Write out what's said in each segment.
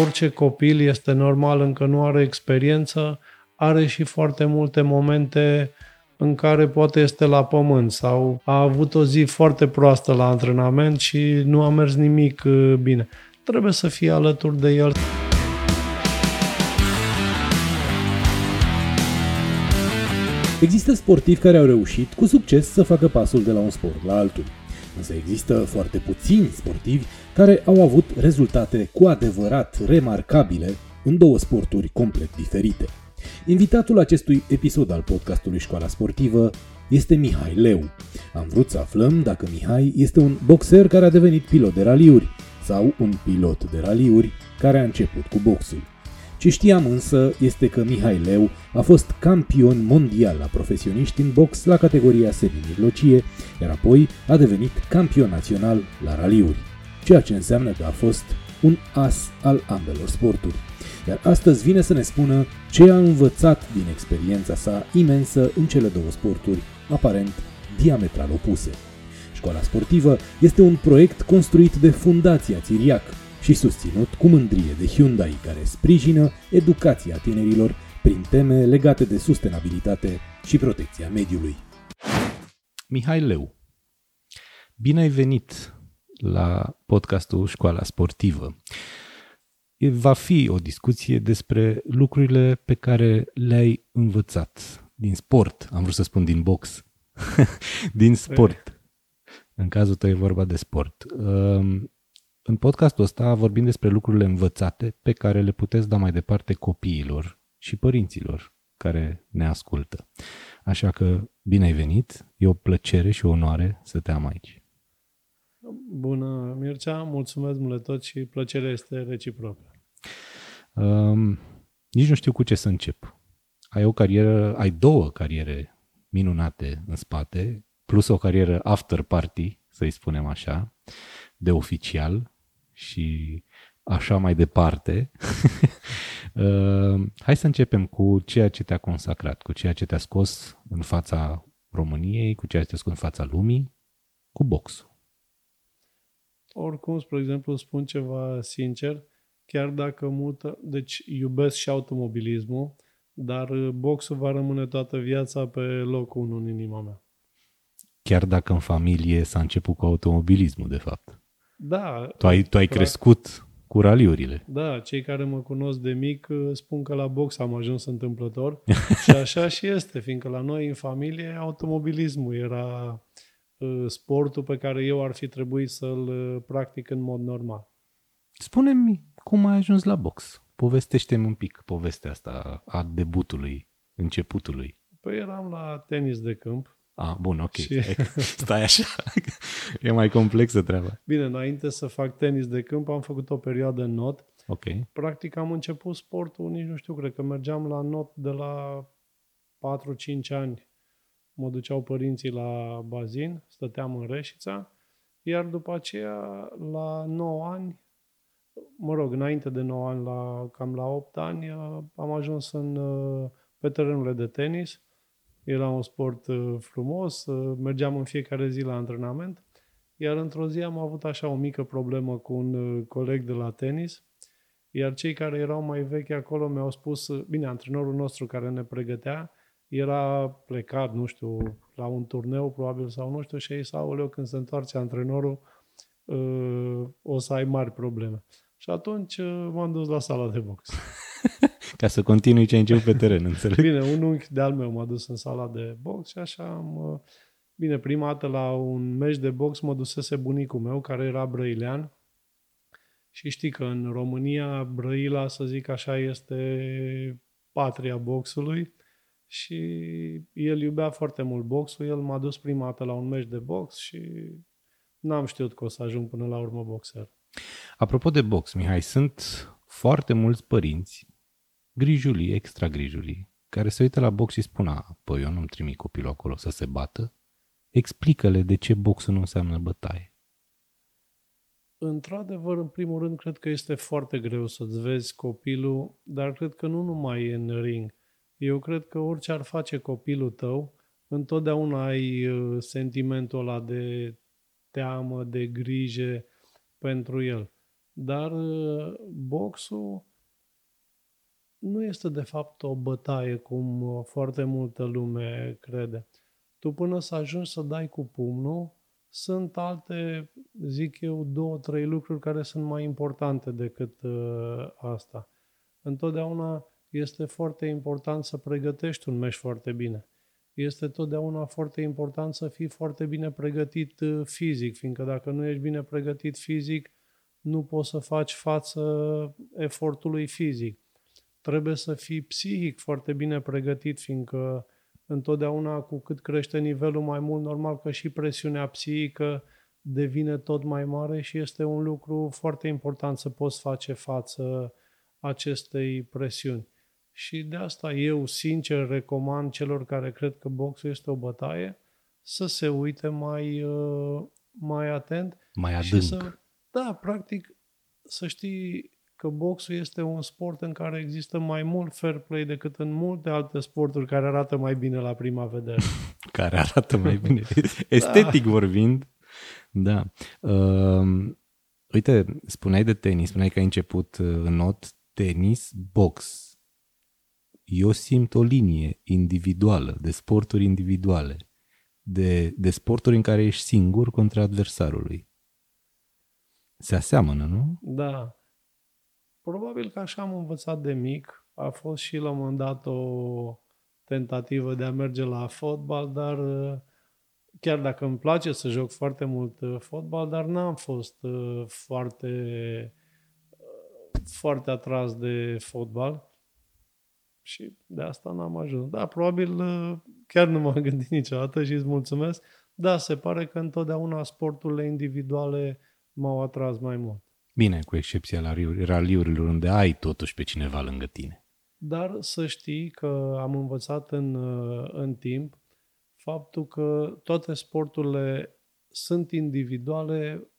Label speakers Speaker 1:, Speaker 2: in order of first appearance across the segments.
Speaker 1: orice copil este normal, încă nu are experiență, are și foarte multe momente în care poate este la pământ sau a avut o zi foarte proastă la antrenament și nu a mers nimic uh, bine. Trebuie să fie alături de el.
Speaker 2: Există sportivi care au reușit cu succes să facă pasul de la un sport la altul. Însă există foarte puțini sportivi care au avut rezultate cu adevărat remarcabile în două sporturi complet diferite. Invitatul acestui episod al podcastului Școala Sportivă este Mihai Leu. Am vrut să aflăm dacă Mihai este un boxer care a devenit pilot de raliuri sau un pilot de raliuri care a început cu boxul. Ce știam însă este că Mihai Leu a fost campion mondial la profesioniști în box la categoria semi-mijlocie, iar apoi a devenit campion național la raliuri, ceea ce înseamnă că a fost un as al ambelor sporturi. Iar astăzi vine să ne spună ce a învățat din experiența sa imensă în cele două sporturi, aparent diametral opuse. Școala sportivă este un proiect construit de Fundația Țiriac, și susținut cu mândrie de Hyundai, care sprijină educația tinerilor prin teme legate de sustenabilitate și protecția mediului. Mihai Leu, bine ai venit la podcastul Școala Sportivă. Va fi o discuție despre lucrurile pe care le-ai învățat din sport, am vrut să spun din box, din sport. În cazul tău e vorba de sport. În podcastul ăsta vorbim despre lucrurile învățate pe care le puteți da mai departe copiilor și părinților care ne ascultă. Așa că bine ai venit, e o plăcere și o onoare să te am aici.
Speaker 1: Bună, Mircea, mulțumesc mult tot și plăcerea este reciprocă.
Speaker 2: Um, nici nu știu cu ce să încep. Ai o carieră, ai două cariere minunate în spate, plus o carieră after party, să-i spunem așa, de oficial, și așa mai departe. Uh, hai să începem cu ceea ce te-a consacrat, cu ceea ce te-a scos în fața României, cu ceea ce te-a scos în fața lumii, cu boxul.
Speaker 1: Oricum, spre exemplu, spun ceva sincer, chiar dacă mută, deci iubesc și automobilismul, dar boxul va rămâne toată viața pe locul 1 în inima mea.
Speaker 2: Chiar dacă în familie s-a început cu automobilismul, de fapt.
Speaker 1: Da.
Speaker 2: Tu ai, tu ai crescut cu raliurile.
Speaker 1: Da, cei care mă cunosc de mic uh, spun că la box am ajuns întâmplător și așa și este, fiindcă la noi în familie automobilismul era uh, sportul pe care eu ar fi trebuit să-l uh, practic în mod normal.
Speaker 2: Spune-mi cum ai ajuns la box. Povestește-mi un pic povestea asta a debutului, începutului.
Speaker 1: Păi eram la tenis de câmp
Speaker 2: Ah, bun, ok. Și... Stai așa. e mai complexă treaba.
Speaker 1: Bine, înainte să fac tenis de câmp, am făcut o perioadă în not.
Speaker 2: Ok.
Speaker 1: Practic am început sportul, nici nu știu, cred că mergeam la not de la 4-5 ani. Mă duceau părinții la bazin, stăteam în Reșița, iar după aceea, la 9 ani, mă rog, înainte de 9 ani, la, cam la 8 ani, am ajuns în, pe terenurile de tenis era un sport uh, frumos, uh, mergeam în fiecare zi la antrenament, iar într-o zi am avut așa o mică problemă cu un uh, coleg de la tenis, iar cei care erau mai vechi acolo mi-au spus, bine, antrenorul nostru care ne pregătea era plecat, nu știu, la un turneu probabil sau nu știu și ei sau când se întoarce antrenorul o să ai mari probleme. Și atunci m-am dus la sala de box.
Speaker 2: Ca să continui ce ai început pe teren, înțeleg?
Speaker 1: Bine, un unchi de-al meu m-a dus în sala de box și așa am... Uh, bine, prima dată la un meci de box mă dusese bunicul meu, care era brăilean. Și știi că în România Brăila, să zic așa, este patria boxului și el iubea foarte mult boxul. El m-a dus prima dată la un meci de box și n-am știut că o să ajung până la urmă boxer.
Speaker 2: Apropo de box, Mihai, sunt foarte mulți părinți grijulii, extra grijulii, care se uită la box și spun, a, păi eu nu-mi trimit copilul acolo să se bată, explică-le de ce boxul nu înseamnă bătaie.
Speaker 1: Într-adevăr, în primul rând, cred că este foarte greu să-ți vezi copilul, dar cred că nu numai în ring. Eu cred că orice ar face copilul tău, întotdeauna ai uh, sentimentul ăla de teamă, de grijă pentru el. Dar uh, boxul nu este de fapt o bătaie cum uh, foarte multă lume crede. Tu până să ajungi să dai cu pumnul, sunt alte, zic eu, două, trei lucruri care sunt mai importante decât uh, asta. Întotdeauna este foarte important să pregătești un meci foarte bine. Este totdeauna foarte important să fii foarte bine pregătit uh, fizic, fiindcă dacă nu ești bine pregătit fizic, nu poți să faci față efortului fizic. Trebuie să fii psihic foarte bine pregătit, fiindcă întotdeauna cu cât crește nivelul mai mult, normal că și presiunea psihică devine tot mai mare și este un lucru foarte important să poți face față acestei presiuni. Și de asta eu, sincer, recomand celor care cred că boxul este o bătaie să se uite mai, uh, mai atent.
Speaker 2: Mai adânc.
Speaker 1: Și să, da, practic, să știi că boxul este un sport în care există mai mult fair play decât în multe alte sporturi care arată mai bine la prima vedere.
Speaker 2: care arată mai bine. Estetic da. vorbind. Da. Uh, uite, spuneai de tenis, spuneai că ai început uh, în not tenis, box. Eu simt o linie individuală, de sporturi individuale, de, de sporturi în care ești singur contra adversarului. Se aseamănă, nu?
Speaker 1: Da. Probabil că așa am învățat de mic. A fost și la un moment dat o tentativă de a merge la fotbal, dar uh, chiar dacă îmi place să joc foarte mult uh, fotbal, dar n-am fost uh, foarte foarte atras de fotbal și de asta n-am ajuns. Da, probabil chiar nu m-am gândit niciodată și îți mulțumesc. Da, se pare că întotdeauna sporturile individuale m-au atras mai mult.
Speaker 2: Bine, cu excepția la raliurilor unde ai totuși pe cineva lângă tine.
Speaker 1: Dar să știi că am învățat în, în timp faptul că toate sporturile sunt individuale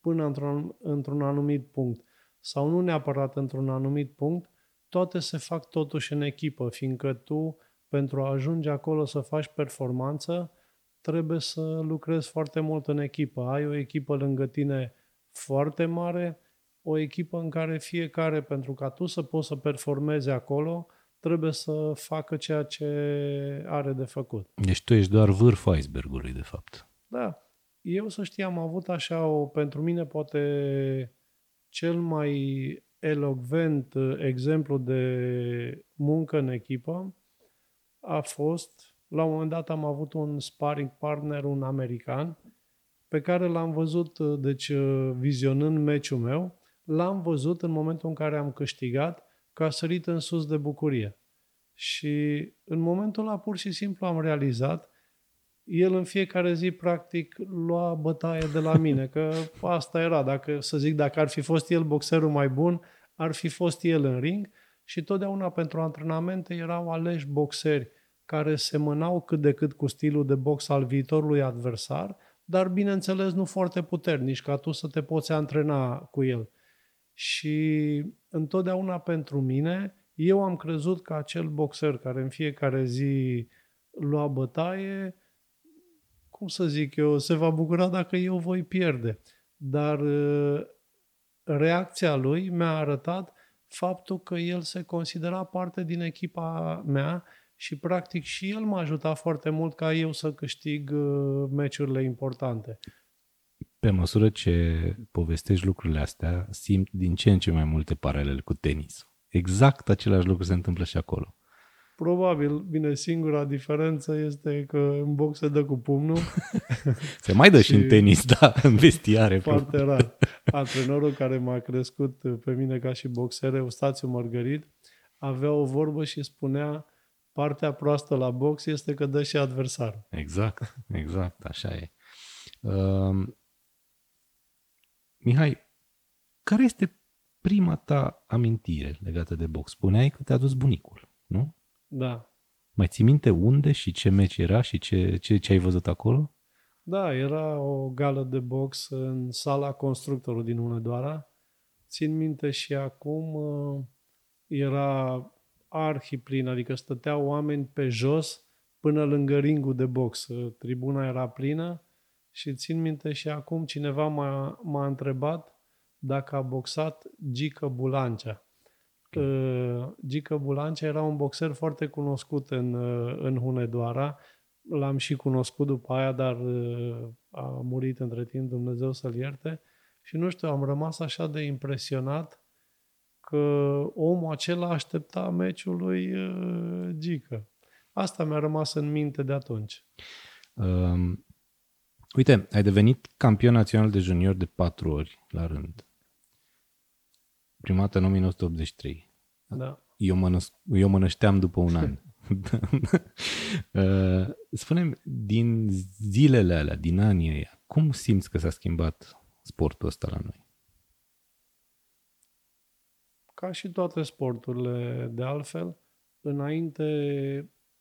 Speaker 1: până într-un, într-un anumit punct. Sau nu neapărat într-un anumit punct, toate se fac totuși în echipă, fiindcă tu, pentru a ajunge acolo să faci performanță, trebuie să lucrezi foarte mult în echipă. Ai o echipă lângă tine foarte mare, o echipă în care fiecare, pentru ca tu să poți să performezi acolo, trebuie să facă ceea ce are de făcut.
Speaker 2: Deci tu ești doar vârful icebergului, de fapt.
Speaker 1: Da. Eu să știi, am avut așa o, pentru mine poate cel mai elocvent exemplu de muncă în echipă a fost, la un moment dat am avut un sparring partner, un american, pe care l-am văzut, uh, deci uh, vizionând meciul meu, l-am văzut în momentul în care am câștigat, că a sărit în sus de bucurie. Și în momentul ăla pur și simplu am realizat, el în fiecare zi practic lua bătaie de la mine, că asta era, dacă să zic, dacă ar fi fost el boxerul mai bun, ar fi fost el în ring și totdeauna pentru antrenamente erau aleși boxeri care semănau cât de cât cu stilul de box al viitorului adversar, dar bineînțeles nu foarte puternici, ca tu să te poți antrena cu el. Și întotdeauna pentru mine, eu am crezut că acel boxer care în fiecare zi lua bătaie, cum să zic eu, se va bucura dacă eu voi pierde. Dar uh, reacția lui mi-a arătat faptul că el se considera parte din echipa mea și practic și el m-a ajutat foarte mult ca eu să câștig uh, meciurile importante.
Speaker 2: Pe măsură ce povestești lucrurile astea, simt din ce în ce mai multe paralele cu tenis. Exact același lucru se întâmplă și acolo.
Speaker 1: Probabil, bine, singura diferență este că în box se dă cu pumnul.
Speaker 2: se mai dă și, și în tenis, da, în vestiare.
Speaker 1: Foarte rar. Antrenorul care m-a crescut pe mine ca și boxer, Eustațiu Mărgărit, avea o vorbă și spunea Partea proastă la box este că dă și adversar.
Speaker 2: Exact, exact, așa e. Uh, Mihai, care este prima ta amintire legată de box? Spuneai că te-a dus bunicul, nu?
Speaker 1: Da.
Speaker 2: Mai ții minte unde și ce meci era și ce, ce, ce ai văzut acolo?
Speaker 1: Da, era o gală de box în sala constructorului din Unedoara. Țin minte și acum uh, era arhiplin, adică stăteau oameni pe jos până lângă ringul de box. Tribuna era plină și țin minte și acum cineva m-a, m-a întrebat dacă a boxat Gică Bulancea. Uh, Gică Bulancea era un boxer foarte cunoscut în, uh, în Hunedoara. L-am și cunoscut după aia, dar uh, a murit între timp, Dumnezeu să-l ierte. Și nu știu, am rămas așa de impresionat că omul acela aștepta meciul lui Gică. Asta mi-a rămas în minte de atunci. Um,
Speaker 2: uite, ai devenit campion național de junior de patru ori la rând. Prima dată în 1983.
Speaker 1: Da.
Speaker 2: Eu mă, năs- eu mă nășteam după un an. uh, spune din zilele alea, din anii ăia, cum simți că s-a schimbat sportul ăsta la noi?
Speaker 1: Ca și toate sporturile, de altfel, înainte,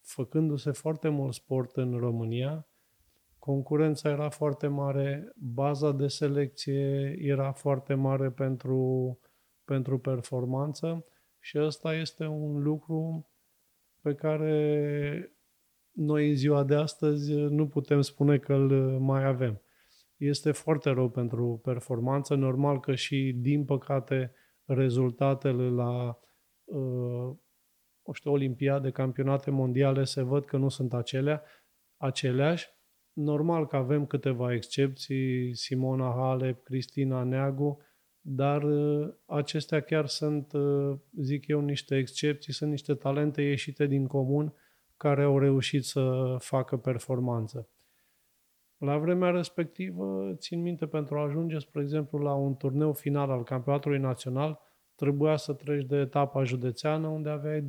Speaker 1: făcându-se foarte mult sport în România, concurența era foarte mare, baza de selecție era foarte mare pentru pentru performanță și ăsta este un lucru pe care noi în ziua de astăzi nu putem spune că îl mai avem. Este foarte rău pentru performanță, normal că și din păcate rezultatele la uh, o știu, olimpiade, campionate mondiale se văd că nu sunt acelea, aceleași. Normal că avem câteva excepții, Simona Halep, Cristina Neagu, dar uh, acestea chiar sunt, uh, zic eu, niște excepții, sunt niște talente ieșite din comun care au reușit să facă performanță. La vremea respectivă, țin minte, pentru a ajunge, spre exemplu, la un turneu final al campionatului național, trebuia să treci de etapa județeană, unde aveai 2-3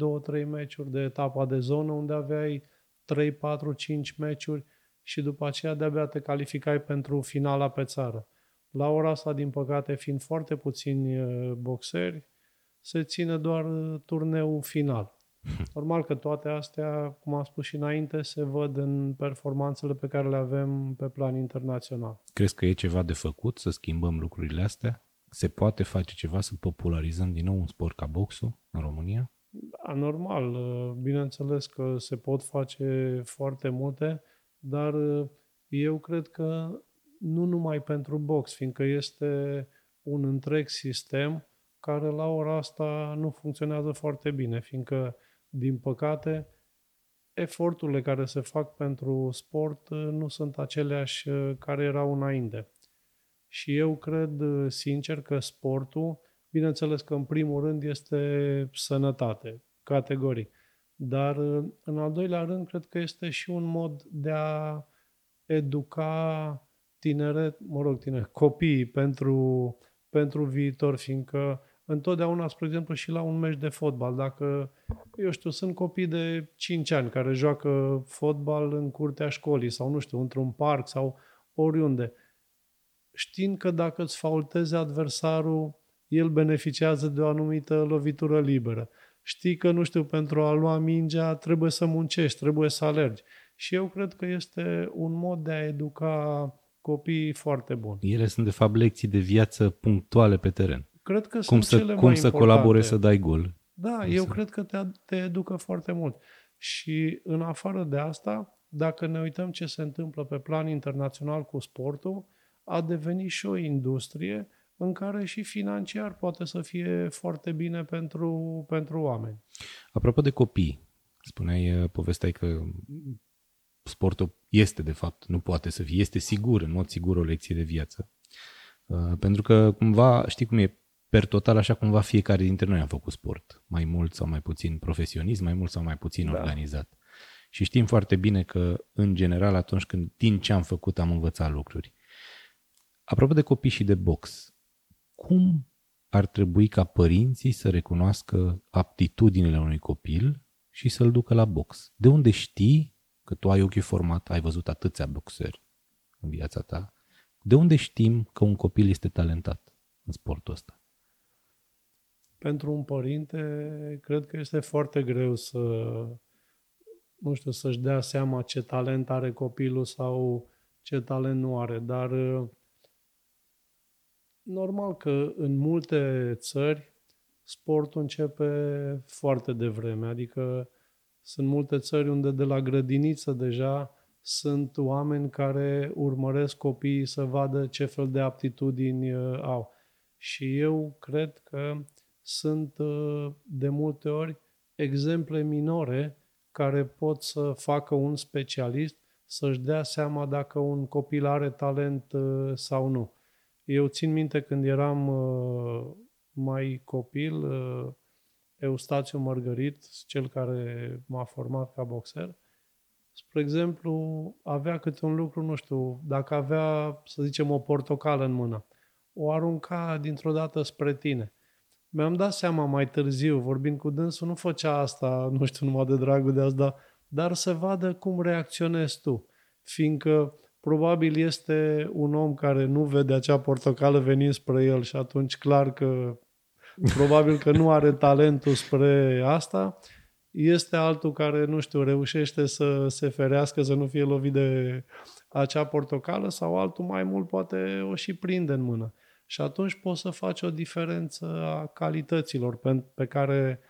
Speaker 1: meciuri, de etapa de zonă, unde aveai 3, 4, 5 meciuri și după aceea de-abia te calificai pentru finala pe țară. La ora asta, din păcate, fiind foarte puțini uh, boxeri, se ține doar uh, turneul final. Normal că toate astea, cum am spus și înainte, se văd în performanțele pe care le avem pe plan internațional.
Speaker 2: Crezi că e ceva de făcut să schimbăm lucrurile astea? Se poate face ceva să popularizăm din nou un sport ca boxul în România?
Speaker 1: Da, normal. Uh, bineînțeles că se pot face foarte multe, dar eu cred că nu numai pentru box, fiindcă este un întreg sistem care la ora asta nu funcționează foarte bine, fiindcă, din păcate, eforturile care se fac pentru sport uh, nu sunt aceleași uh, care erau înainte. Și eu cred uh, sincer că sportul, bineînțeles că în primul rând este sănătate, categorii, dar în al doilea rând cred că este și un mod de a educa tineret, mă rog, tineret, copii pentru, pentru viitor, fiindcă întotdeauna, spre exemplu, și la un meci de fotbal, dacă, eu știu, sunt copii de 5 ani care joacă fotbal în curtea școlii sau, nu știu, într-un parc sau oriunde, știind că dacă îți faultezi adversarul, el beneficiază de o anumită lovitură liberă. Știi că, nu știu, pentru a lua mingea trebuie să muncești, trebuie să alergi. Și eu cred că este un mod de a educa copii foarte buni.
Speaker 2: Ele sunt de fapt lecții de viață punctuale pe teren.
Speaker 1: Cred că
Speaker 2: cum
Speaker 1: sunt
Speaker 2: să,
Speaker 1: cele
Speaker 2: cum
Speaker 1: mai
Speaker 2: să
Speaker 1: importante.
Speaker 2: colaborezi să dai gol.
Speaker 1: Da,
Speaker 2: cum
Speaker 1: eu
Speaker 2: să...
Speaker 1: cred că te, te educă foarte mult. Și în afară de asta, dacă ne uităm ce se întâmplă pe plan internațional cu sportul, a devenit și o industrie în care și financiar poate să fie foarte bine pentru, pentru oameni.
Speaker 2: Apropo de copii, spuneai, povesteai că sportul este de fapt, nu poate să fie, este sigur, în mod sigur o lecție de viață. Uh, pentru că cumva, știi cum e, per total așa cumva fiecare dintre noi a făcut sport, mai mult sau mai puțin profesionist, mai mult sau mai puțin da. organizat. Și știm foarte bine că, în general, atunci când din ce am făcut am învățat lucruri. Apropo de copii și de box, cum ar trebui ca părinții să recunoască aptitudinile unui copil și să-l ducă la box? De unde știi că tu ai ochiul format, ai văzut atâția boxeri în viața ta. De unde știm că un copil este talentat în sportul ăsta?
Speaker 1: Pentru un părinte, cred că este foarte greu să, nu știu, să-și dea seama ce talent are copilul sau ce talent nu are, dar normal că în multe țări sportul începe foarte devreme, adică sunt multe țări unde de la grădiniță deja sunt oameni care urmăresc copiii să vadă ce fel de aptitudini uh, au. Și eu cred că sunt uh, de multe ori exemple minore care pot să facă un specialist să-și dea seama dacă un copil are talent uh, sau nu. Eu țin minte când eram uh, mai copil, Eustațiu Mărgărit, cel care m-a format ca boxer, spre exemplu, avea câte un lucru, nu știu, dacă avea, să zicem, o portocală în mână, o arunca dintr-o dată spre tine. Mi-am dat seama mai târziu, vorbind cu dânsul, nu făcea asta, nu știu, numai de dragul de asta, dar să vadă cum reacționezi tu. Fiindcă probabil este un om care nu vede acea portocală venind spre el și atunci clar că probabil că nu are talentul spre asta este altul care, nu știu, reușește să se ferească, să nu fie lovit de acea portocală sau altul mai mult poate o și prinde în mână. Și atunci poți să faci o diferență a calităților pe, pe care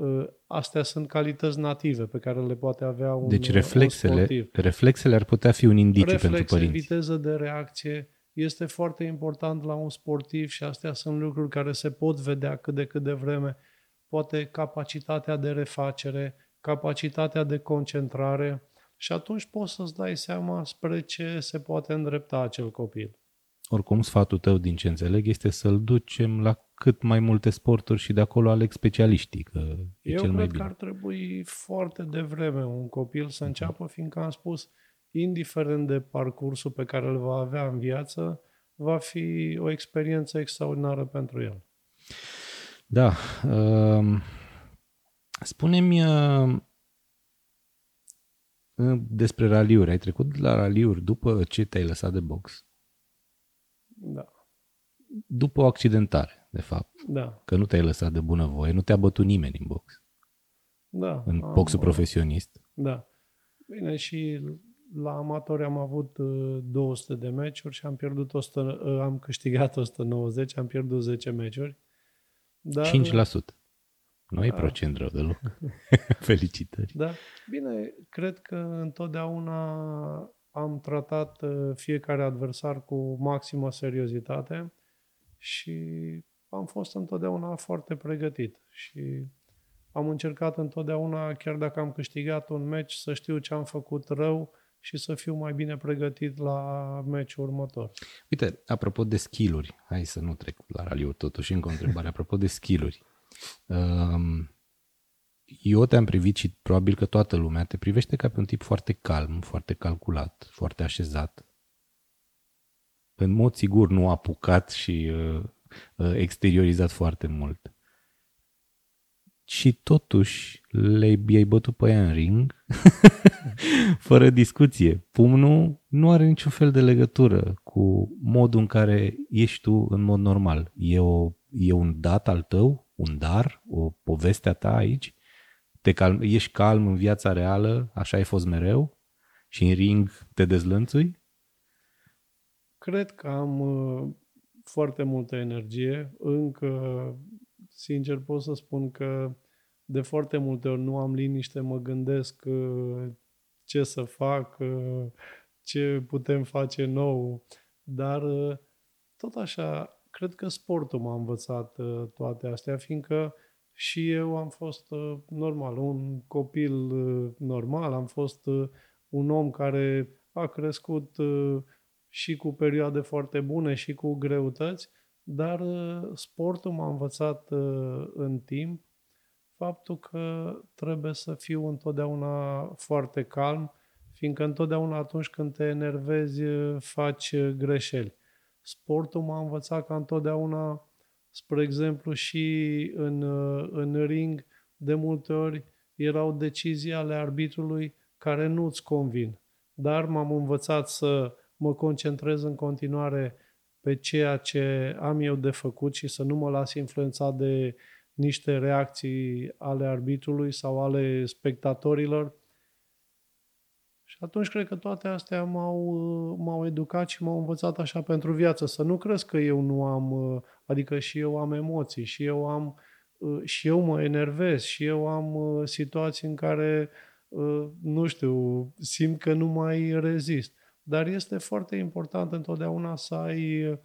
Speaker 1: ă, astea sunt calități native pe care le poate avea un
Speaker 2: Deci reflexele,
Speaker 1: un
Speaker 2: reflexele ar putea fi un indiciu
Speaker 1: Reflexe,
Speaker 2: pentru părinți.
Speaker 1: viteză de reacție este foarte important la un sportiv și astea sunt lucruri care se pot vedea cât de cât de vreme poate capacitatea de refacere, capacitatea de concentrare și atunci poți să-ți dai seama spre ce se poate îndrepta acel copil.
Speaker 2: Oricum, sfatul tău, din ce înțeleg, este să-l ducem la cât mai multe sporturi și de acolo aleg specialiștii, că e
Speaker 1: Eu
Speaker 2: cel mai
Speaker 1: cred
Speaker 2: bine.
Speaker 1: că ar trebui foarte devreme un copil să înceapă, fiindcă am spus, indiferent de parcursul pe care îl va avea în viață, va fi o experiență extraordinară pentru el.
Speaker 2: Da. Uh, spune-mi uh, despre raliuri. Ai trecut la raliuri după ce te-ai lăsat de box?
Speaker 1: Da.
Speaker 2: După o accidentare, de fapt.
Speaker 1: Da.
Speaker 2: Că nu te-ai lăsat de bunăvoie, nu te-a bătut nimeni în box.
Speaker 1: Da.
Speaker 2: În
Speaker 1: am-
Speaker 2: boxul profesionist.
Speaker 1: Da. Bine, și la amatori am avut uh, 200 de meciuri și am pierdut 100, uh, am câștigat 190, am pierdut 10 meciuri. Dar,
Speaker 2: 5%. Nu e
Speaker 1: Da.
Speaker 2: procent rău deloc. Felicitări.
Speaker 1: Da. Bine, cred că întotdeauna am tratat uh, fiecare adversar cu maximă seriozitate și am fost întotdeauna foarte pregătit și am încercat întotdeauna, chiar dacă am câștigat un meci, să știu ce am făcut rău și să fiu mai bine pregătit la meciul următor.
Speaker 2: Uite, apropo de skill-uri, hai să nu trec la raliuri totuși, încă o întrebare, apropo de skill-uri. Um, eu te-am privit și probabil că toată lumea te privește ca pe un tip foarte calm, foarte calculat, foarte așezat. În mod sigur nu apucat și uh, uh, exteriorizat foarte mult. Și totuși le ai bătut pe ea în ring, fără discuție. Pumnul nu are niciun fel de legătură cu modul în care ești tu în mod normal. E, o, e un dat al tău, un dar, o poveste a ta aici. Te calm, ești calm în viața reală, așa ai fost mereu, și în ring te dezlănțui.
Speaker 1: Cred că am uh, foarte multă energie. Încă, sincer, pot să spun că de foarte multe ori nu am liniște, mă gândesc uh, ce să fac, uh, ce putem face nou, dar uh, tot așa, cred că sportul m-a învățat uh, toate astea, fiindcă și eu am fost uh, normal, un copil uh, normal, am fost uh, un om care a crescut uh, și cu perioade foarte bune și cu greutăți, dar uh, sportul m-a învățat uh, în timp faptul că trebuie să fiu întotdeauna foarte calm, fiindcă întotdeauna atunci când te enervezi uh, faci uh, greșeli. Sportul m-a învățat ca întotdeauna, spre exemplu, și în, uh, în ring, de multe ori erau decizii ale arbitrului care nu-ți convin. Dar m-am învățat să mă concentrez în continuare pe ceea ce am eu de făcut și să nu mă las influențat de niște reacții ale arbitrului sau ale spectatorilor. Și atunci cred că toate astea m-au, m-au educat și m-au învățat așa pentru viață. Să nu crezi că eu nu am, adică și eu am emoții, și eu am, și eu mă enervez, și eu am situații în care, nu știu, simt că nu mai rezist. Dar este foarte important întotdeauna să ai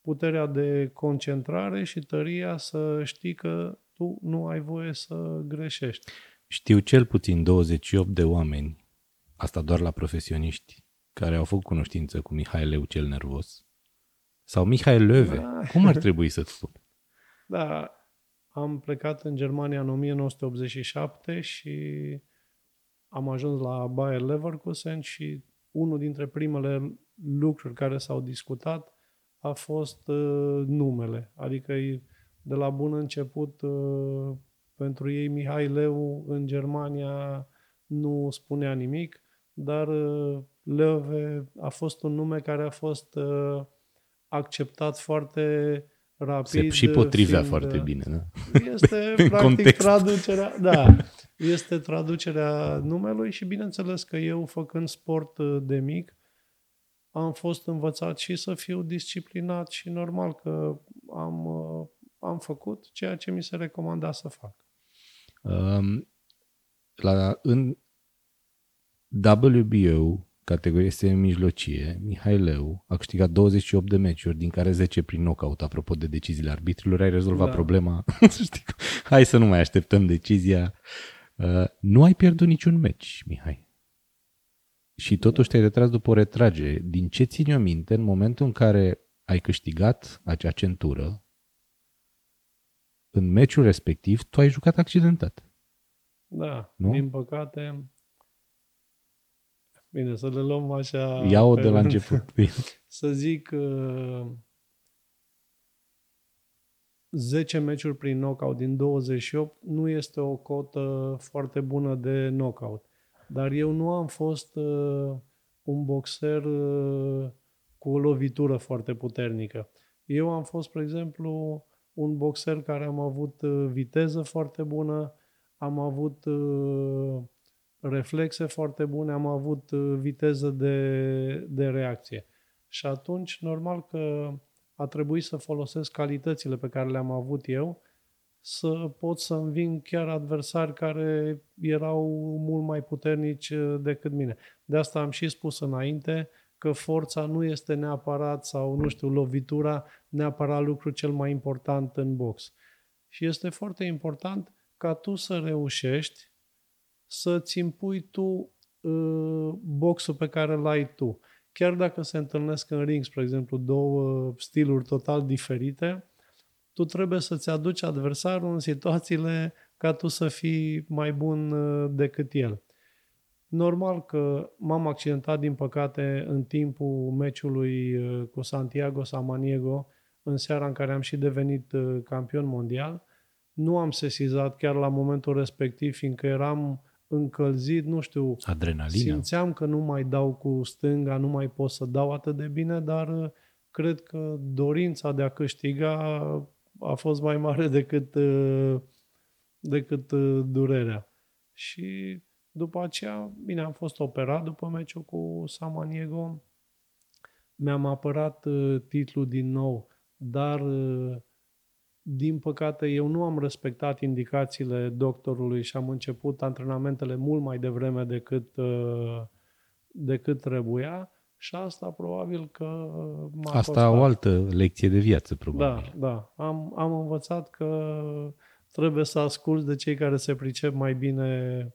Speaker 1: puterea de concentrare și tăria să știi că tu nu ai voie să greșești.
Speaker 2: Știu cel puțin 28 de oameni, asta doar la profesioniști, care au făcut cunoștință cu Mihai Leu cel nervos. Sau Mihai Löwe.
Speaker 1: Da.
Speaker 2: Cum ar trebui să-ți spun?
Speaker 1: Da, am plecat în Germania în 1987 și am ajuns la Bayer Leverkusen și unul dintre primele lucruri care s-au discutat a fost uh, numele. Adică e- de la bun început uh, pentru ei Mihai Leu în Germania nu spunea nimic, dar uh, Leuve a fost un nume care a fost uh, acceptat foarte rapid.
Speaker 2: Se și potrivea
Speaker 1: fiind,
Speaker 2: foarte
Speaker 1: uh,
Speaker 2: bine, da?
Speaker 1: este
Speaker 2: În
Speaker 1: practic
Speaker 2: context.
Speaker 1: traducerea, da, este traducerea numelui și bineînțeles că eu făcând sport uh, de mic am fost învățat și să fiu disciplinat și normal că am, uh, am făcut ceea ce mi se recomanda să fac.
Speaker 2: Um, la, în WBO, categorie semi-mijlocie, Mihai Leu a câștigat 28 de meciuri, din care 10 prin knockout, apropo de deciziile arbitrilor, ai rezolvat
Speaker 1: Da.
Speaker 2: problema. Să știi cum. Hai să nu mai așteptăm decizia. Uh, nu ai pierdut niciun meci, Mihai. Și totuși te-ai retras după o retragere. Din ce țin eu minte, în momentul în care ai câștigat acea centură, în meciul respectiv, tu ai jucat accidentat.
Speaker 1: Da,
Speaker 2: Nu?
Speaker 1: din păcate. Bine, să le luăm așa...
Speaker 2: Ia-o
Speaker 1: pe
Speaker 2: de la
Speaker 1: rând.
Speaker 2: început.
Speaker 1: Să zic uh, 10 meciuri prin knockout din 28 nu este o cotă foarte bună de knockout. Dar eu nu am fost uh, un boxer uh, cu o lovitură foarte puternică. Eu am fost, spre exemplu, un boxer care am avut uh, viteză foarte bună, am avut uh, reflexe foarte bune, am avut uh, viteză de, de reacție. Și atunci, normal că a trebuit să folosesc calitățile pe care le-am avut eu să pot să înving chiar adversari care erau mult mai puternici uh, decât mine. De asta am și spus înainte că forța nu este neapărat sau, nu știu, lovitura neapărat lucru cel mai important în box. Și este foarte important ca tu să reușești să-ți impui tu uh, boxul pe care îl ai tu. Chiar dacă se întâlnesc în ring, spre exemplu, două stiluri total diferite, tu trebuie să-ți aduci adversarul în situațiile ca tu să fii mai bun uh, decât el. Normal că m-am accidentat, din păcate, în timpul meciului uh, cu Santiago Samaniego, în seara în care am și devenit uh, campion mondial. Nu am sesizat chiar la momentul respectiv, fiindcă eram încălzit, nu știu,
Speaker 2: Adrenalina.
Speaker 1: Simțeam că nu mai dau cu stânga, nu mai pot să dau atât de bine, dar uh, cred că dorința de a câștiga a fost mai mare decât, uh, decât uh, durerea. Și după aceea, bine, am fost operat după meciul cu Samaniego. Mi-am apărat uh, titlul din nou, dar uh, din păcate, eu nu am respectat indicațiile doctorului și am început antrenamentele mult mai devreme decât, uh, decât trebuia și asta probabil că m-a
Speaker 2: Asta
Speaker 1: costat.
Speaker 2: o altă lecție de viață,
Speaker 1: Da,
Speaker 2: probabil.
Speaker 1: da. Am, am învățat că trebuie să asculți de cei care se pricep mai bine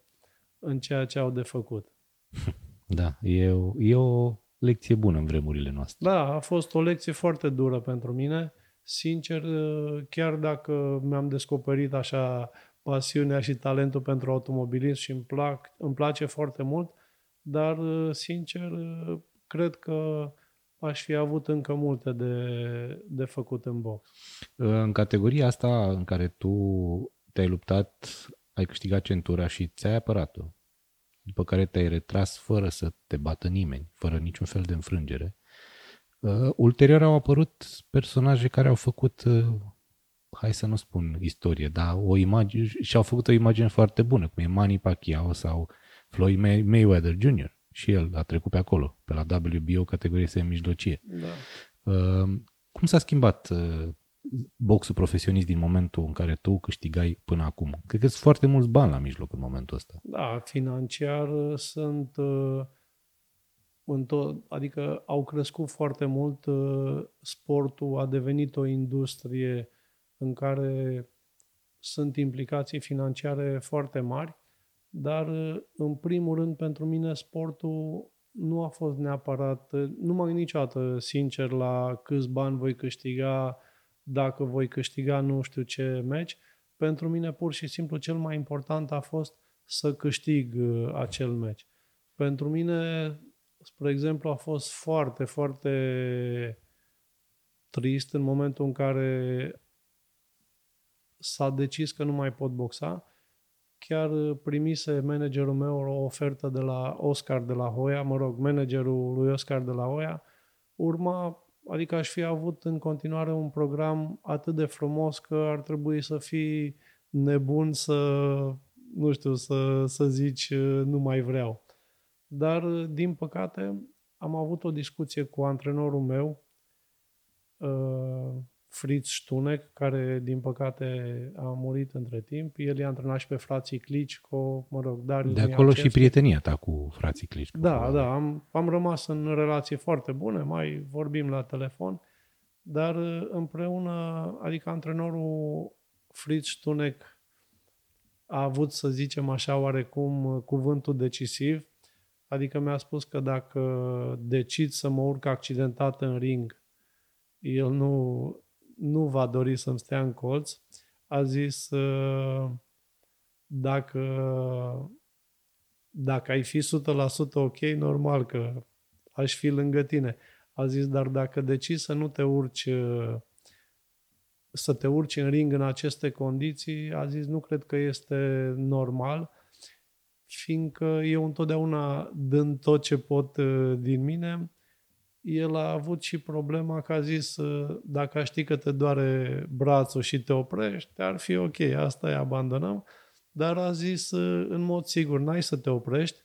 Speaker 1: în ceea ce au de făcut.
Speaker 2: Da, e o, e o lecție bună în vremurile noastre.
Speaker 1: Da, a fost o lecție foarte dură pentru mine. Sincer, chiar dacă mi-am descoperit așa pasiunea și talentul pentru automobilism și îmi, plac, îmi place foarte mult, dar, sincer, cred că aș fi avut încă multe de, de făcut în box.
Speaker 2: În categoria asta în care tu te-ai luptat, ai câștigat centura și ți-ai apărat-o, după care te-ai retras fără să te bată nimeni, fără niciun fel de înfrângere. Uh, ulterior au apărut personaje care au făcut, uh, hai să nu spun istorie, dar o imagine, și au făcut o imagine foarte bună, cum e Manny Pacquiao sau Floyd May- Mayweather Jr. Și el a trecut pe acolo, pe la WBO categorie semi-mijlocie.
Speaker 1: Da.
Speaker 2: Uh, cum s-a schimbat uh, boxul profesionist din momentul în care tu câștigai până acum? Cred că sunt foarte mulți bani la mijloc în momentul ăsta.
Speaker 1: Da, financiar uh, sunt uh, în tot, adică au crescut foarte mult, uh, sportul a devenit o industrie în care sunt implicații financiare foarte mari, dar uh, în primul rând pentru mine sportul nu a fost neapărat, uh, nu m-am gândit niciodată sincer la câți bani voi câștiga, dacă voi câștiga nu știu ce meci. Pentru mine pur și simplu cel mai important a fost să câștig acel meci. Pentru mine spre exemplu, a fost foarte, foarte trist în momentul în care s-a decis că nu mai pot boxa. Chiar primise managerul meu o ofertă de la Oscar de la Hoia, mă rog, managerul lui Oscar de la Hoia, urma, adică aș fi avut în continuare un program atât de frumos că ar trebui să fii nebun să, nu știu, să, să zici nu mai vreau. Dar, din păcate, am avut o discuție cu antrenorul meu, uh, Fritz Stunek, care, din păcate, a murit între timp. El i-a antrenat și pe frații Clicico, mă rog, Darius
Speaker 2: De acolo și prietenia ta cu frații Clicico.
Speaker 1: Da, da, am, am rămas în relații foarte bune, mai vorbim la telefon, dar împreună, adică antrenorul Fritz Stunek a avut, să zicem așa, oarecum cuvântul decisiv Adică mi-a spus că dacă decid să mă urc accidentat în ring, el nu, nu va dori să-mi stea în colț. A zis, uh, dacă, dacă ai fi 100% ok, normal că aș fi lângă tine. A zis, dar dacă decizi să nu te urci uh, să te urci în ring în aceste condiții, a zis, nu cred că este normal fiindcă eu întotdeauna dând tot ce pot uh, din mine, el a avut și problema că a zis uh, dacă a ști că te doare brațul și te oprești, ar fi ok, asta e, abandonăm, dar a zis uh, în mod sigur, n-ai să te oprești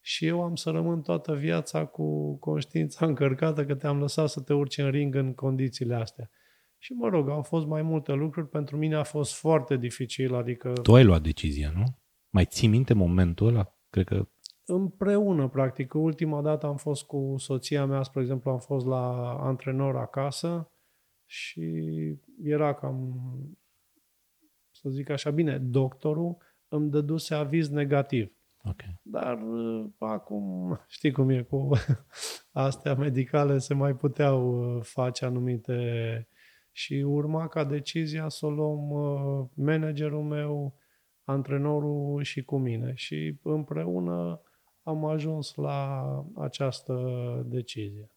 Speaker 1: și eu am să rămân toată viața cu conștiința încărcată că te-am lăsat să te urci în ring în condițiile astea. Și mă rog, au fost mai multe lucruri, pentru mine a fost foarte dificil, adică...
Speaker 2: Tu ai luat decizia, nu? Mai ții minte momentul ăla? Cred că...
Speaker 1: Împreună, practic. Ultima dată am fost cu soția mea, spre exemplu, am fost la antrenor acasă și era cam, să zic așa, bine, doctorul îmi dăduse aviz negativ.
Speaker 2: Okay.
Speaker 1: Dar acum, știi cum e cu astea medicale, se mai puteau uh, face anumite și urma ca decizia să o luăm uh, managerul meu, antrenorul și cu mine și împreună am ajuns la această decizie.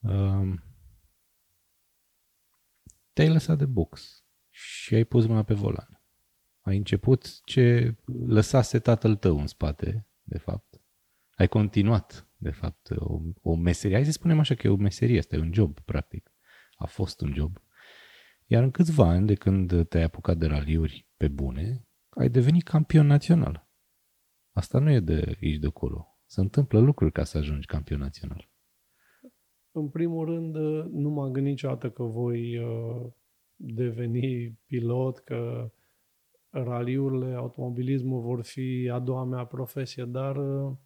Speaker 1: Um,
Speaker 2: te-ai lăsat de box și ai pus mâna pe volan. Ai început ce lăsase tatăl tău în spate, de fapt. Ai continuat, de fapt, o, o meserie. Hai să spunem așa că e o meserie, asta e un job, practic. A fost un job. Iar în câțiva ani de când te-ai apucat de raliuri pe bune, ai devenit campion național. Asta nu e de aici de acolo. Se întâmplă lucruri ca să ajungi campion național.
Speaker 1: În primul rând, nu m-am gândit niciodată că voi uh, deveni pilot, că raliurile, automobilismul vor fi a doua mea profesie, dar uh,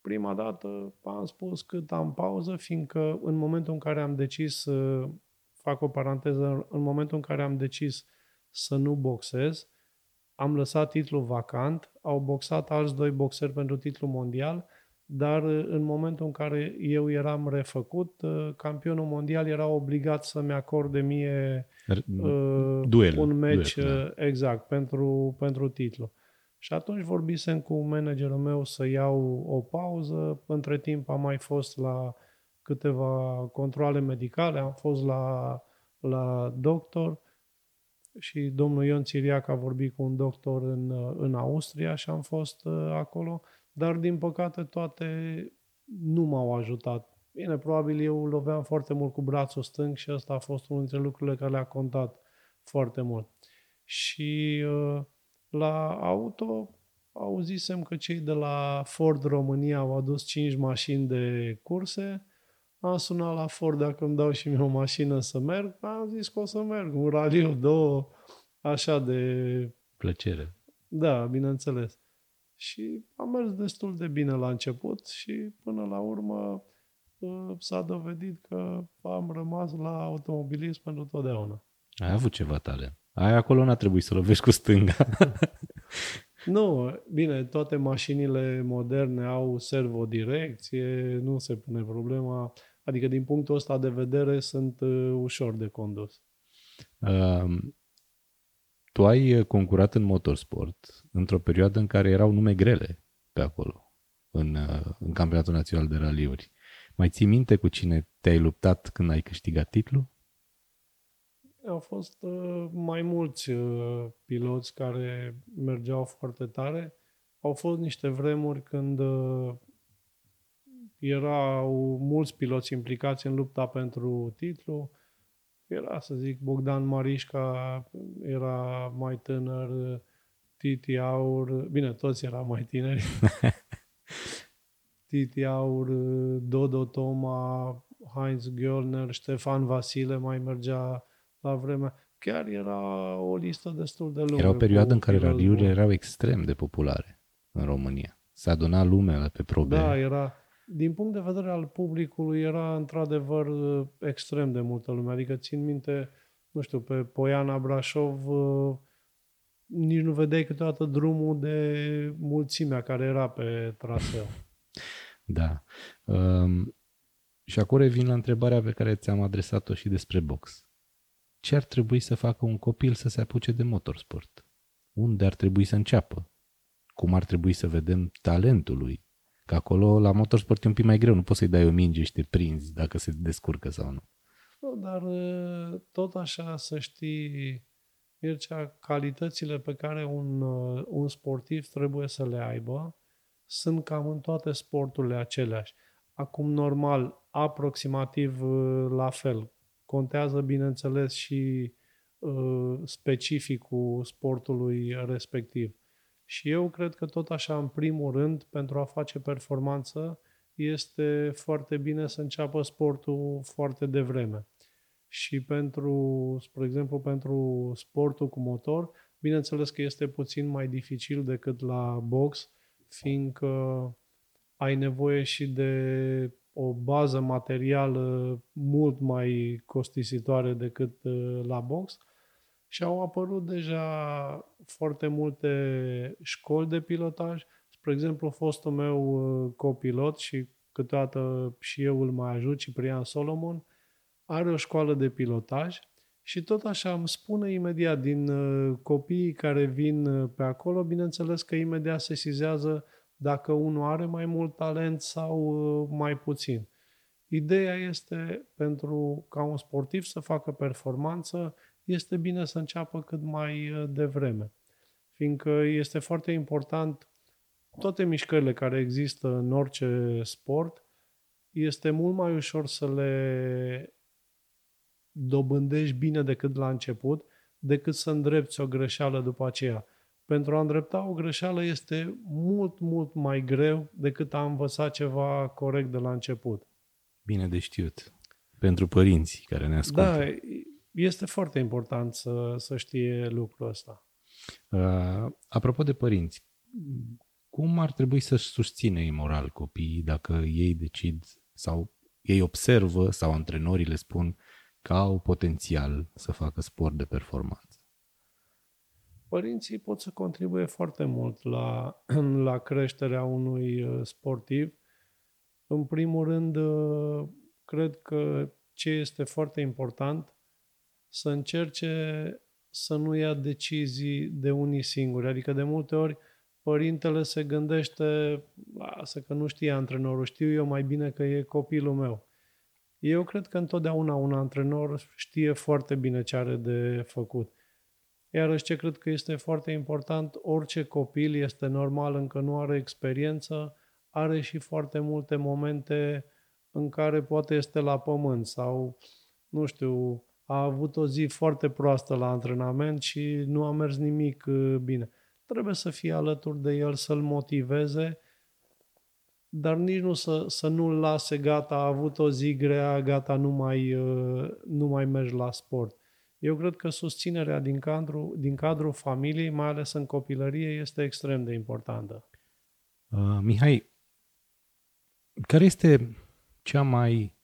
Speaker 1: prima dată am spus cât am pauză, fiindcă în momentul în care am decis să fac o paranteză, în momentul în care am decis să nu boxez, am lăsat titlul vacant, au boxat alți doi boxeri pentru titlul mondial, dar în momentul în care eu eram refăcut, campionul mondial era obligat să-mi acorde mie uh, duel, un match duel, da. exact pentru, pentru titlu. Și atunci vorbisem cu managerul meu să iau o pauză. Între timp am mai fost la câteva controle medicale, am fost la, la doctor și domnul Ion Țiriac a vorbit cu un doctor în, în Austria și am fost uh, acolo, dar din păcate toate nu m-au ajutat. Bine, probabil eu loveam foarte mult cu brațul stâng și ăsta a fost unul dintre lucrurile care le-a contat foarte mult. Și uh, la auto auzisem că cei de la Ford România au adus 5 mașini de curse am sunat la Ford dacă îmi dau și mie o mașină să merg. Am zis că o să merg. Un raliu, două, așa de...
Speaker 2: Plăcere.
Speaker 1: Da, bineînțeles. Și a mers destul de bine la început și până la urmă uh, s-a dovedit că am rămas la automobilism pentru totdeauna.
Speaker 2: Ai avut ceva talent. Ai acolo n-a trebuit să lovești cu stânga.
Speaker 1: Nu, bine, toate mașinile moderne au servodirecție, nu se pune problema. Adică din punctul ăsta de vedere sunt uh, ușor de condus.
Speaker 2: Uh, tu ai concurat în motorsport într-o perioadă în care erau nume grele pe acolo, în, uh, în campionatul național de raliuri. Mai ții minte cu cine te-ai luptat când ai câștigat titlul?
Speaker 1: Au fost uh, mai mulți uh, piloți care mergeau foarte tare. Au fost niște vremuri când uh, erau mulți piloți implicați în lupta pentru titlu. Era, să zic, Bogdan Marișca, era mai tânăr, Titi Aur, bine, toți erau mai tineri. Titi Aur, Dodo Toma, Heinz Göllner, Ștefan Vasile mai mergea la vremea. Chiar era o listă destul de lungă.
Speaker 2: Era o perioadă în care
Speaker 1: piloți
Speaker 2: raliurile
Speaker 1: buni.
Speaker 2: erau extrem de populare în România. Se aduna lumea pe probe.
Speaker 1: Da, era, din punct de vedere al publicului, era într-adevăr uh, extrem de multă lume. Adică țin minte, nu știu, pe Poiana Brașov uh, nici nu vedeai câteodată drumul de mulțimea care era pe traseu.
Speaker 2: Da. Um, și acum revin la întrebarea pe care ți-am adresat-o și despre box. Ce ar trebui să facă un copil să se apuce de motorsport? Unde ar trebui să înceapă? Cum ar trebui să vedem talentul lui? Că acolo la motorsport e un pic mai greu, nu poți să-i dai o minge și te prinzi dacă se descurcă sau nu.
Speaker 1: Nu, dar uh, tot așa să știi, Mircea, calitățile pe care un, uh, un sportiv trebuie să le aibă sunt cam în toate sporturile aceleași. Acum, normal, aproximativ uh, la fel. Contează, bineînțeles, și uh, specificul sportului respectiv. Și eu cred că tot așa, în primul rând, pentru a face performanță, este foarte bine să înceapă sportul foarte devreme. Și pentru, spre exemplu, pentru sportul cu motor, bineînțeles că este puțin mai dificil decât la box, fiindcă ai nevoie și de o bază materială mult mai costisitoare decât uh, la box și au apărut deja foarte multe școli de pilotaj. Spre exemplu, fostul meu uh, copilot și câteodată și eu îl mai ajut, Ciprian Solomon, are o școală de pilotaj și tot așa îmi spune imediat din uh, copiii care vin uh, pe acolo, bineînțeles că imediat se sizează dacă unul are mai mult talent sau uh, mai puțin. Ideea este pentru ca un sportiv să facă performanță, este bine să înceapă cât mai uh, devreme. Fiindcă este foarte important toate mișcările care există în orice sport, este mult mai ușor să le dobândești bine decât la început, decât să îndrepți o greșeală după aceea. Pentru a îndrepta o greșeală este mult, mult mai greu decât a învăța ceva corect de la început.
Speaker 2: Bine de știut. Pentru părinții care ne ascultă.
Speaker 1: Da, este foarte important să, să știe lucrul ăsta.
Speaker 2: Uh, apropo de părinți, cum ar trebui să-și susține ei moral copiii dacă ei decid sau ei observă sau antrenorii le spun că au potențial să facă sport de performanță?
Speaker 1: Părinții pot să contribuie foarte mult la, la creșterea unui uh, sportiv. În primul rând, uh, cred că ce este foarte important, să încerce să nu ia decizii de unii singuri. Adică de multe ori părintele se gândește, lasă că nu știe antrenorul, știu eu mai bine că e copilul meu. Eu cred că întotdeauna un antrenor știe foarte bine ce are de făcut. Iarăși ce cred că este foarte important, orice copil este normal, încă nu are experiență, are și foarte multe momente în care poate este la pământ sau, nu știu, a avut o zi foarte proastă la antrenament și nu a mers nimic uh, bine. Trebuie să fie alături de el, să-l motiveze, dar nici nu să, să nu-l lase, gata, a avut o zi grea, gata, nu mai, uh, nu mai mergi la sport. Eu cred că susținerea din cadrul, din cadrul familiei, mai ales în copilărie, este extrem de importantă.
Speaker 2: Uh, Mihai, care este cea mai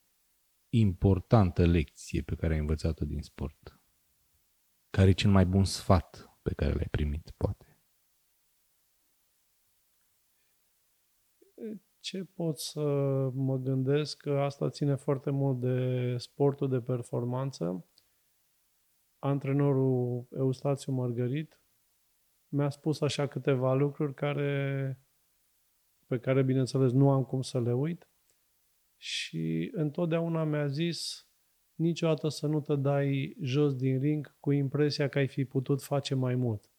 Speaker 2: importantă lecție pe care ai învățat-o din sport? Care e cel mai bun sfat pe care l-ai primit, poate?
Speaker 1: Ce pot să mă gândesc că asta ține foarte mult de sportul de performanță. Antrenorul Eustațiu Margarit mi-a spus așa câteva lucruri care, pe care, bineînțeles, nu am cum să le uit. Și întotdeauna mi-a zis niciodată să nu te dai jos din ring cu impresia că ai fi putut face mai mult.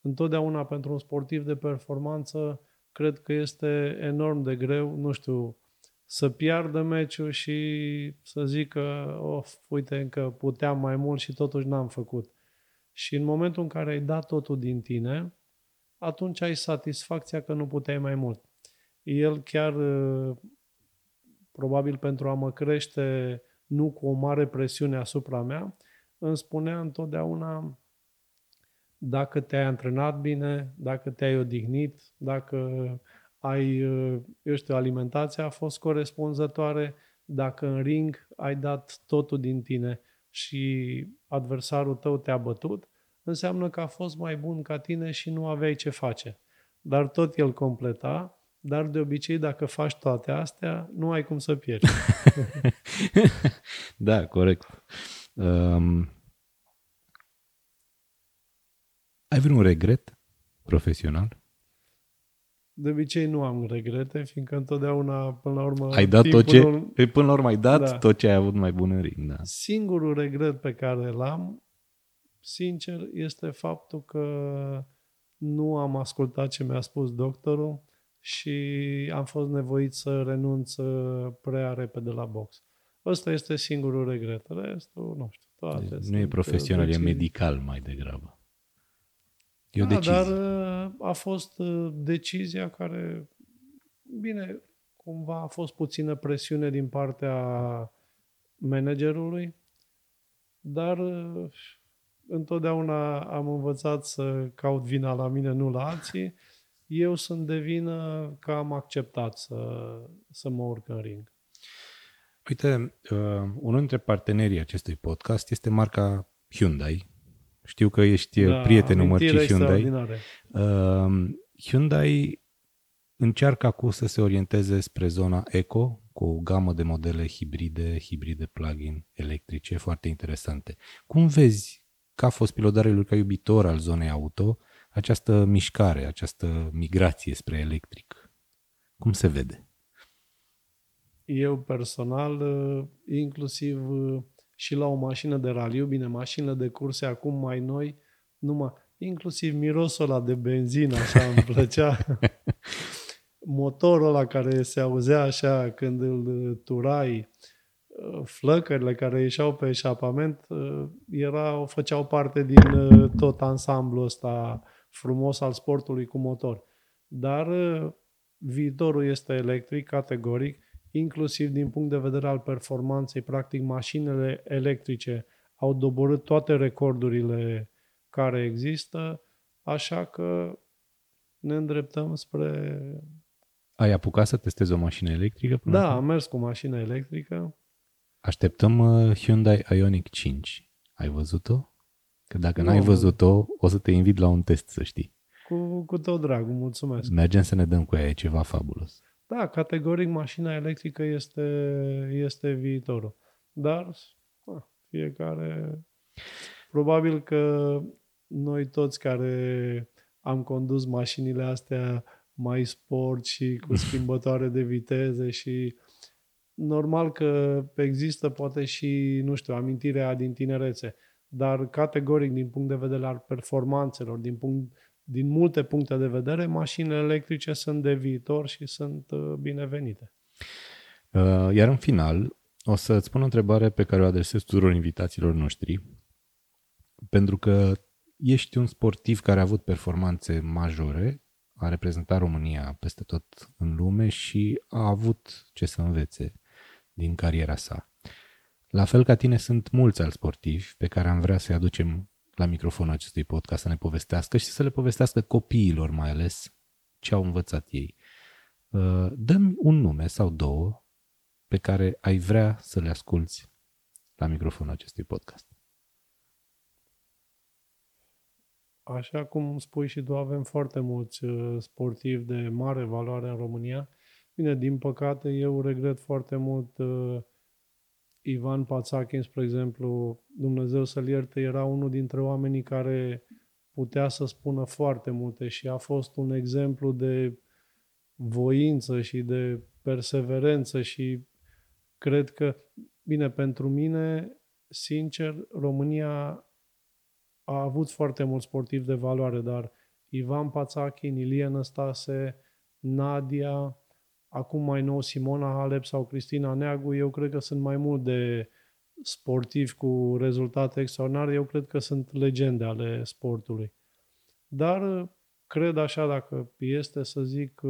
Speaker 1: Întotdeauna pentru un sportiv de performanță cred că este enorm de greu, nu știu, să piardă meciul și să zică, of, uite, încă puteam mai mult și totuși n-am făcut. Și în momentul în care ai dat totul din tine, atunci ai satisfacția că nu puteai mai mult. El chiar, probabil pentru a mă crește, nu cu o mare presiune asupra mea, îmi spunea întotdeauna dacă te-ai antrenat bine, dacă te-ai odihnit, dacă ai, eu știu, alimentația a fost corespunzătoare, dacă în ring ai dat totul din tine și adversarul tău te-a bătut, înseamnă că a fost mai bun ca tine și nu aveai ce face. Dar tot el completa, dar de obicei dacă faci toate astea, nu ai cum să pierzi.
Speaker 2: da, corect. Um, ai vreun regret profesional?
Speaker 1: De obicei nu am regrete, fiindcă întotdeauna, până la urmă...
Speaker 2: Ai dat tot ce... Până la urmă ai dat da. tot ce ai avut mai bun în ring, da.
Speaker 1: Singurul regret pe care l-am, sincer, este faptul că nu am ascultat ce mi-a spus doctorul și am fost nevoit să renunț prea repede la box. Ăsta este singurul regret. Restul, nu știu, toate
Speaker 2: Nu e profesional, e medical mai degrabă. E o da, decizie.
Speaker 1: dar uh, a fost uh, decizia care, bine, cumva a fost puțină presiune din partea managerului, dar uh, întotdeauna am învățat să caut vina la mine, nu la alții. Eu sunt de vină că am acceptat să, să mă urc în ring.
Speaker 2: Uite, uh, unul dintre partenerii acestui podcast este marca Hyundai, știu că ești da, prietenul Mărci Hyundai. Uh, Hyundai încearcă acum să se orienteze spre zona eco cu o gamă de modele hibride, hibride plug-in electrice foarte interesante. Cum vezi, ca fost pilotarul ca iubitor al zonei auto, această mișcare, această migrație spre electric? Cum se vede?
Speaker 1: Eu personal, inclusiv și la o mașină de raliu, bine, mașinile de curse acum mai noi, numai, inclusiv mirosul ăla de benzină, așa îmi plăcea. Motorul ăla care se auzea așa când îl turai, uh, flăcările care ieșeau pe eșapament, uh, erau, făceau parte din uh, tot ansamblul ăsta frumos al sportului cu motor. Dar viitorul este electric, categoric, inclusiv din punct de vedere al performanței. Practic, mașinile electrice au doborât toate recordurile care există, așa că ne îndreptăm spre...
Speaker 2: Ai apucat să testezi o mașină electrică? Până
Speaker 1: da, am mers cu mașină electrică.
Speaker 2: Așteptăm uh, Hyundai Ioniq 5. Ai văzut-o? Că dacă n-ai văzut-o, o să te invit la un test, să știi.
Speaker 1: Cu, cu tot dragul, mulțumesc.
Speaker 2: Mergem să ne dăm cu ea, e ceva fabulos.
Speaker 1: Da, categoric mașina electrică este, este viitorul. Dar fiecare... Probabil că noi toți care am condus mașinile astea mai sport și cu schimbătoare de viteze și normal că există poate și, nu știu, amintirea din tinerețe, dar categoric din punct de vedere al performanțelor, din punct din multe puncte de vedere, mașinile electrice sunt de viitor și sunt uh, binevenite.
Speaker 2: Uh, iar în final, o să-ți spun o întrebare pe care o adresez tuturor invitațiilor noștri, pentru că ești un sportiv care a avut performanțe majore, a reprezentat România peste tot în lume și a avut ce să învețe din cariera sa. La fel ca tine sunt mulți alți sportivi pe care am vrea să-i aducem la microfonul acestui podcast să ne povestească și să le povestească copiilor mai ales ce au învățat ei. Uh, dă-mi un nume sau două pe care ai vrea să le asculți la microfonul acestui podcast.
Speaker 1: Așa cum spui și tu, avem foarte mulți uh, sportivi de mare valoare în România. Bine, din păcate, eu regret foarte mult uh, Ivan Pațachin, spre exemplu, Dumnezeu să-l ierte, era unul dintre oamenii care putea să spună foarte multe și a fost un exemplu de voință și de perseverență și cred că, bine, pentru mine, sincer, România a avut foarte mulți sportivi de valoare, dar Ivan Pațachin, Ilie Năstase, Nadia, acum mai nou Simona Halep sau Cristina Neagu, eu cred că sunt mai mult de sportivi cu rezultate extraordinare, eu cred că sunt legende ale sportului. Dar cred așa, dacă este să zic,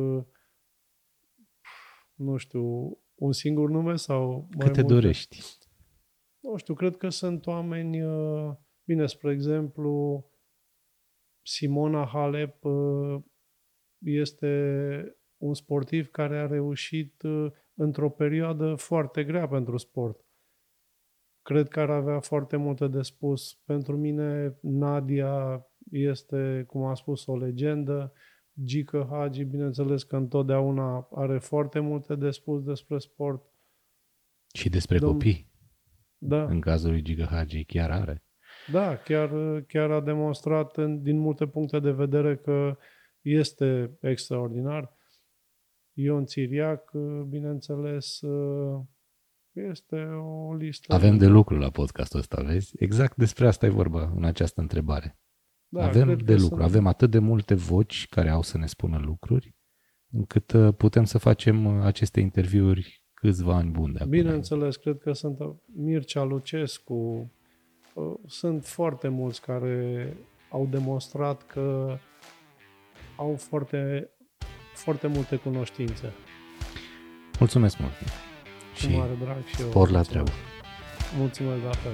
Speaker 1: nu știu, un singur nume sau mai
Speaker 2: Câte
Speaker 1: multe?
Speaker 2: dorești?
Speaker 1: Nu știu, cred că sunt oameni, uh, bine, spre exemplu, Simona Halep uh, este un sportiv care a reușit uh, într-o perioadă foarte grea pentru sport. Cred că ar avea foarte multe de spus. Pentru mine, Nadia este, cum a spus, o legendă. Gică Hagi, bineînțeles că întotdeauna are foarte multe de spus despre sport.
Speaker 2: Și despre
Speaker 1: Domn-
Speaker 2: copii.
Speaker 1: Da,
Speaker 2: În cazul lui Giga Hagi chiar are.
Speaker 1: da chiar, chiar a demonstrat în, din multe puncte de vedere că este extraordinar. Ion Țiriac, bineînțeles, este o listă.
Speaker 2: Avem de lucru la podcastul ăsta, vezi? Exact despre asta e vorba în această întrebare.
Speaker 1: da,
Speaker 2: avem
Speaker 1: cred
Speaker 2: de
Speaker 1: că
Speaker 2: lucru,
Speaker 1: sunt-
Speaker 2: avem atât de multe voci care au să ne spună lucruri, încât uh, putem să facem uh, aceste interviuri câțiva ani buni de acum.
Speaker 1: Bineînțeles, cred că sunt Mircea Lucescu, uh, sunt foarte mulți care au demonstrat că au foarte, foarte multe cunoștințe.
Speaker 2: Mulțumesc mult!
Speaker 1: Cu
Speaker 2: Și
Speaker 1: mare drag și eu.
Speaker 2: spor la
Speaker 1: mulțumesc.
Speaker 2: treabă!
Speaker 1: Mulțumesc la fel.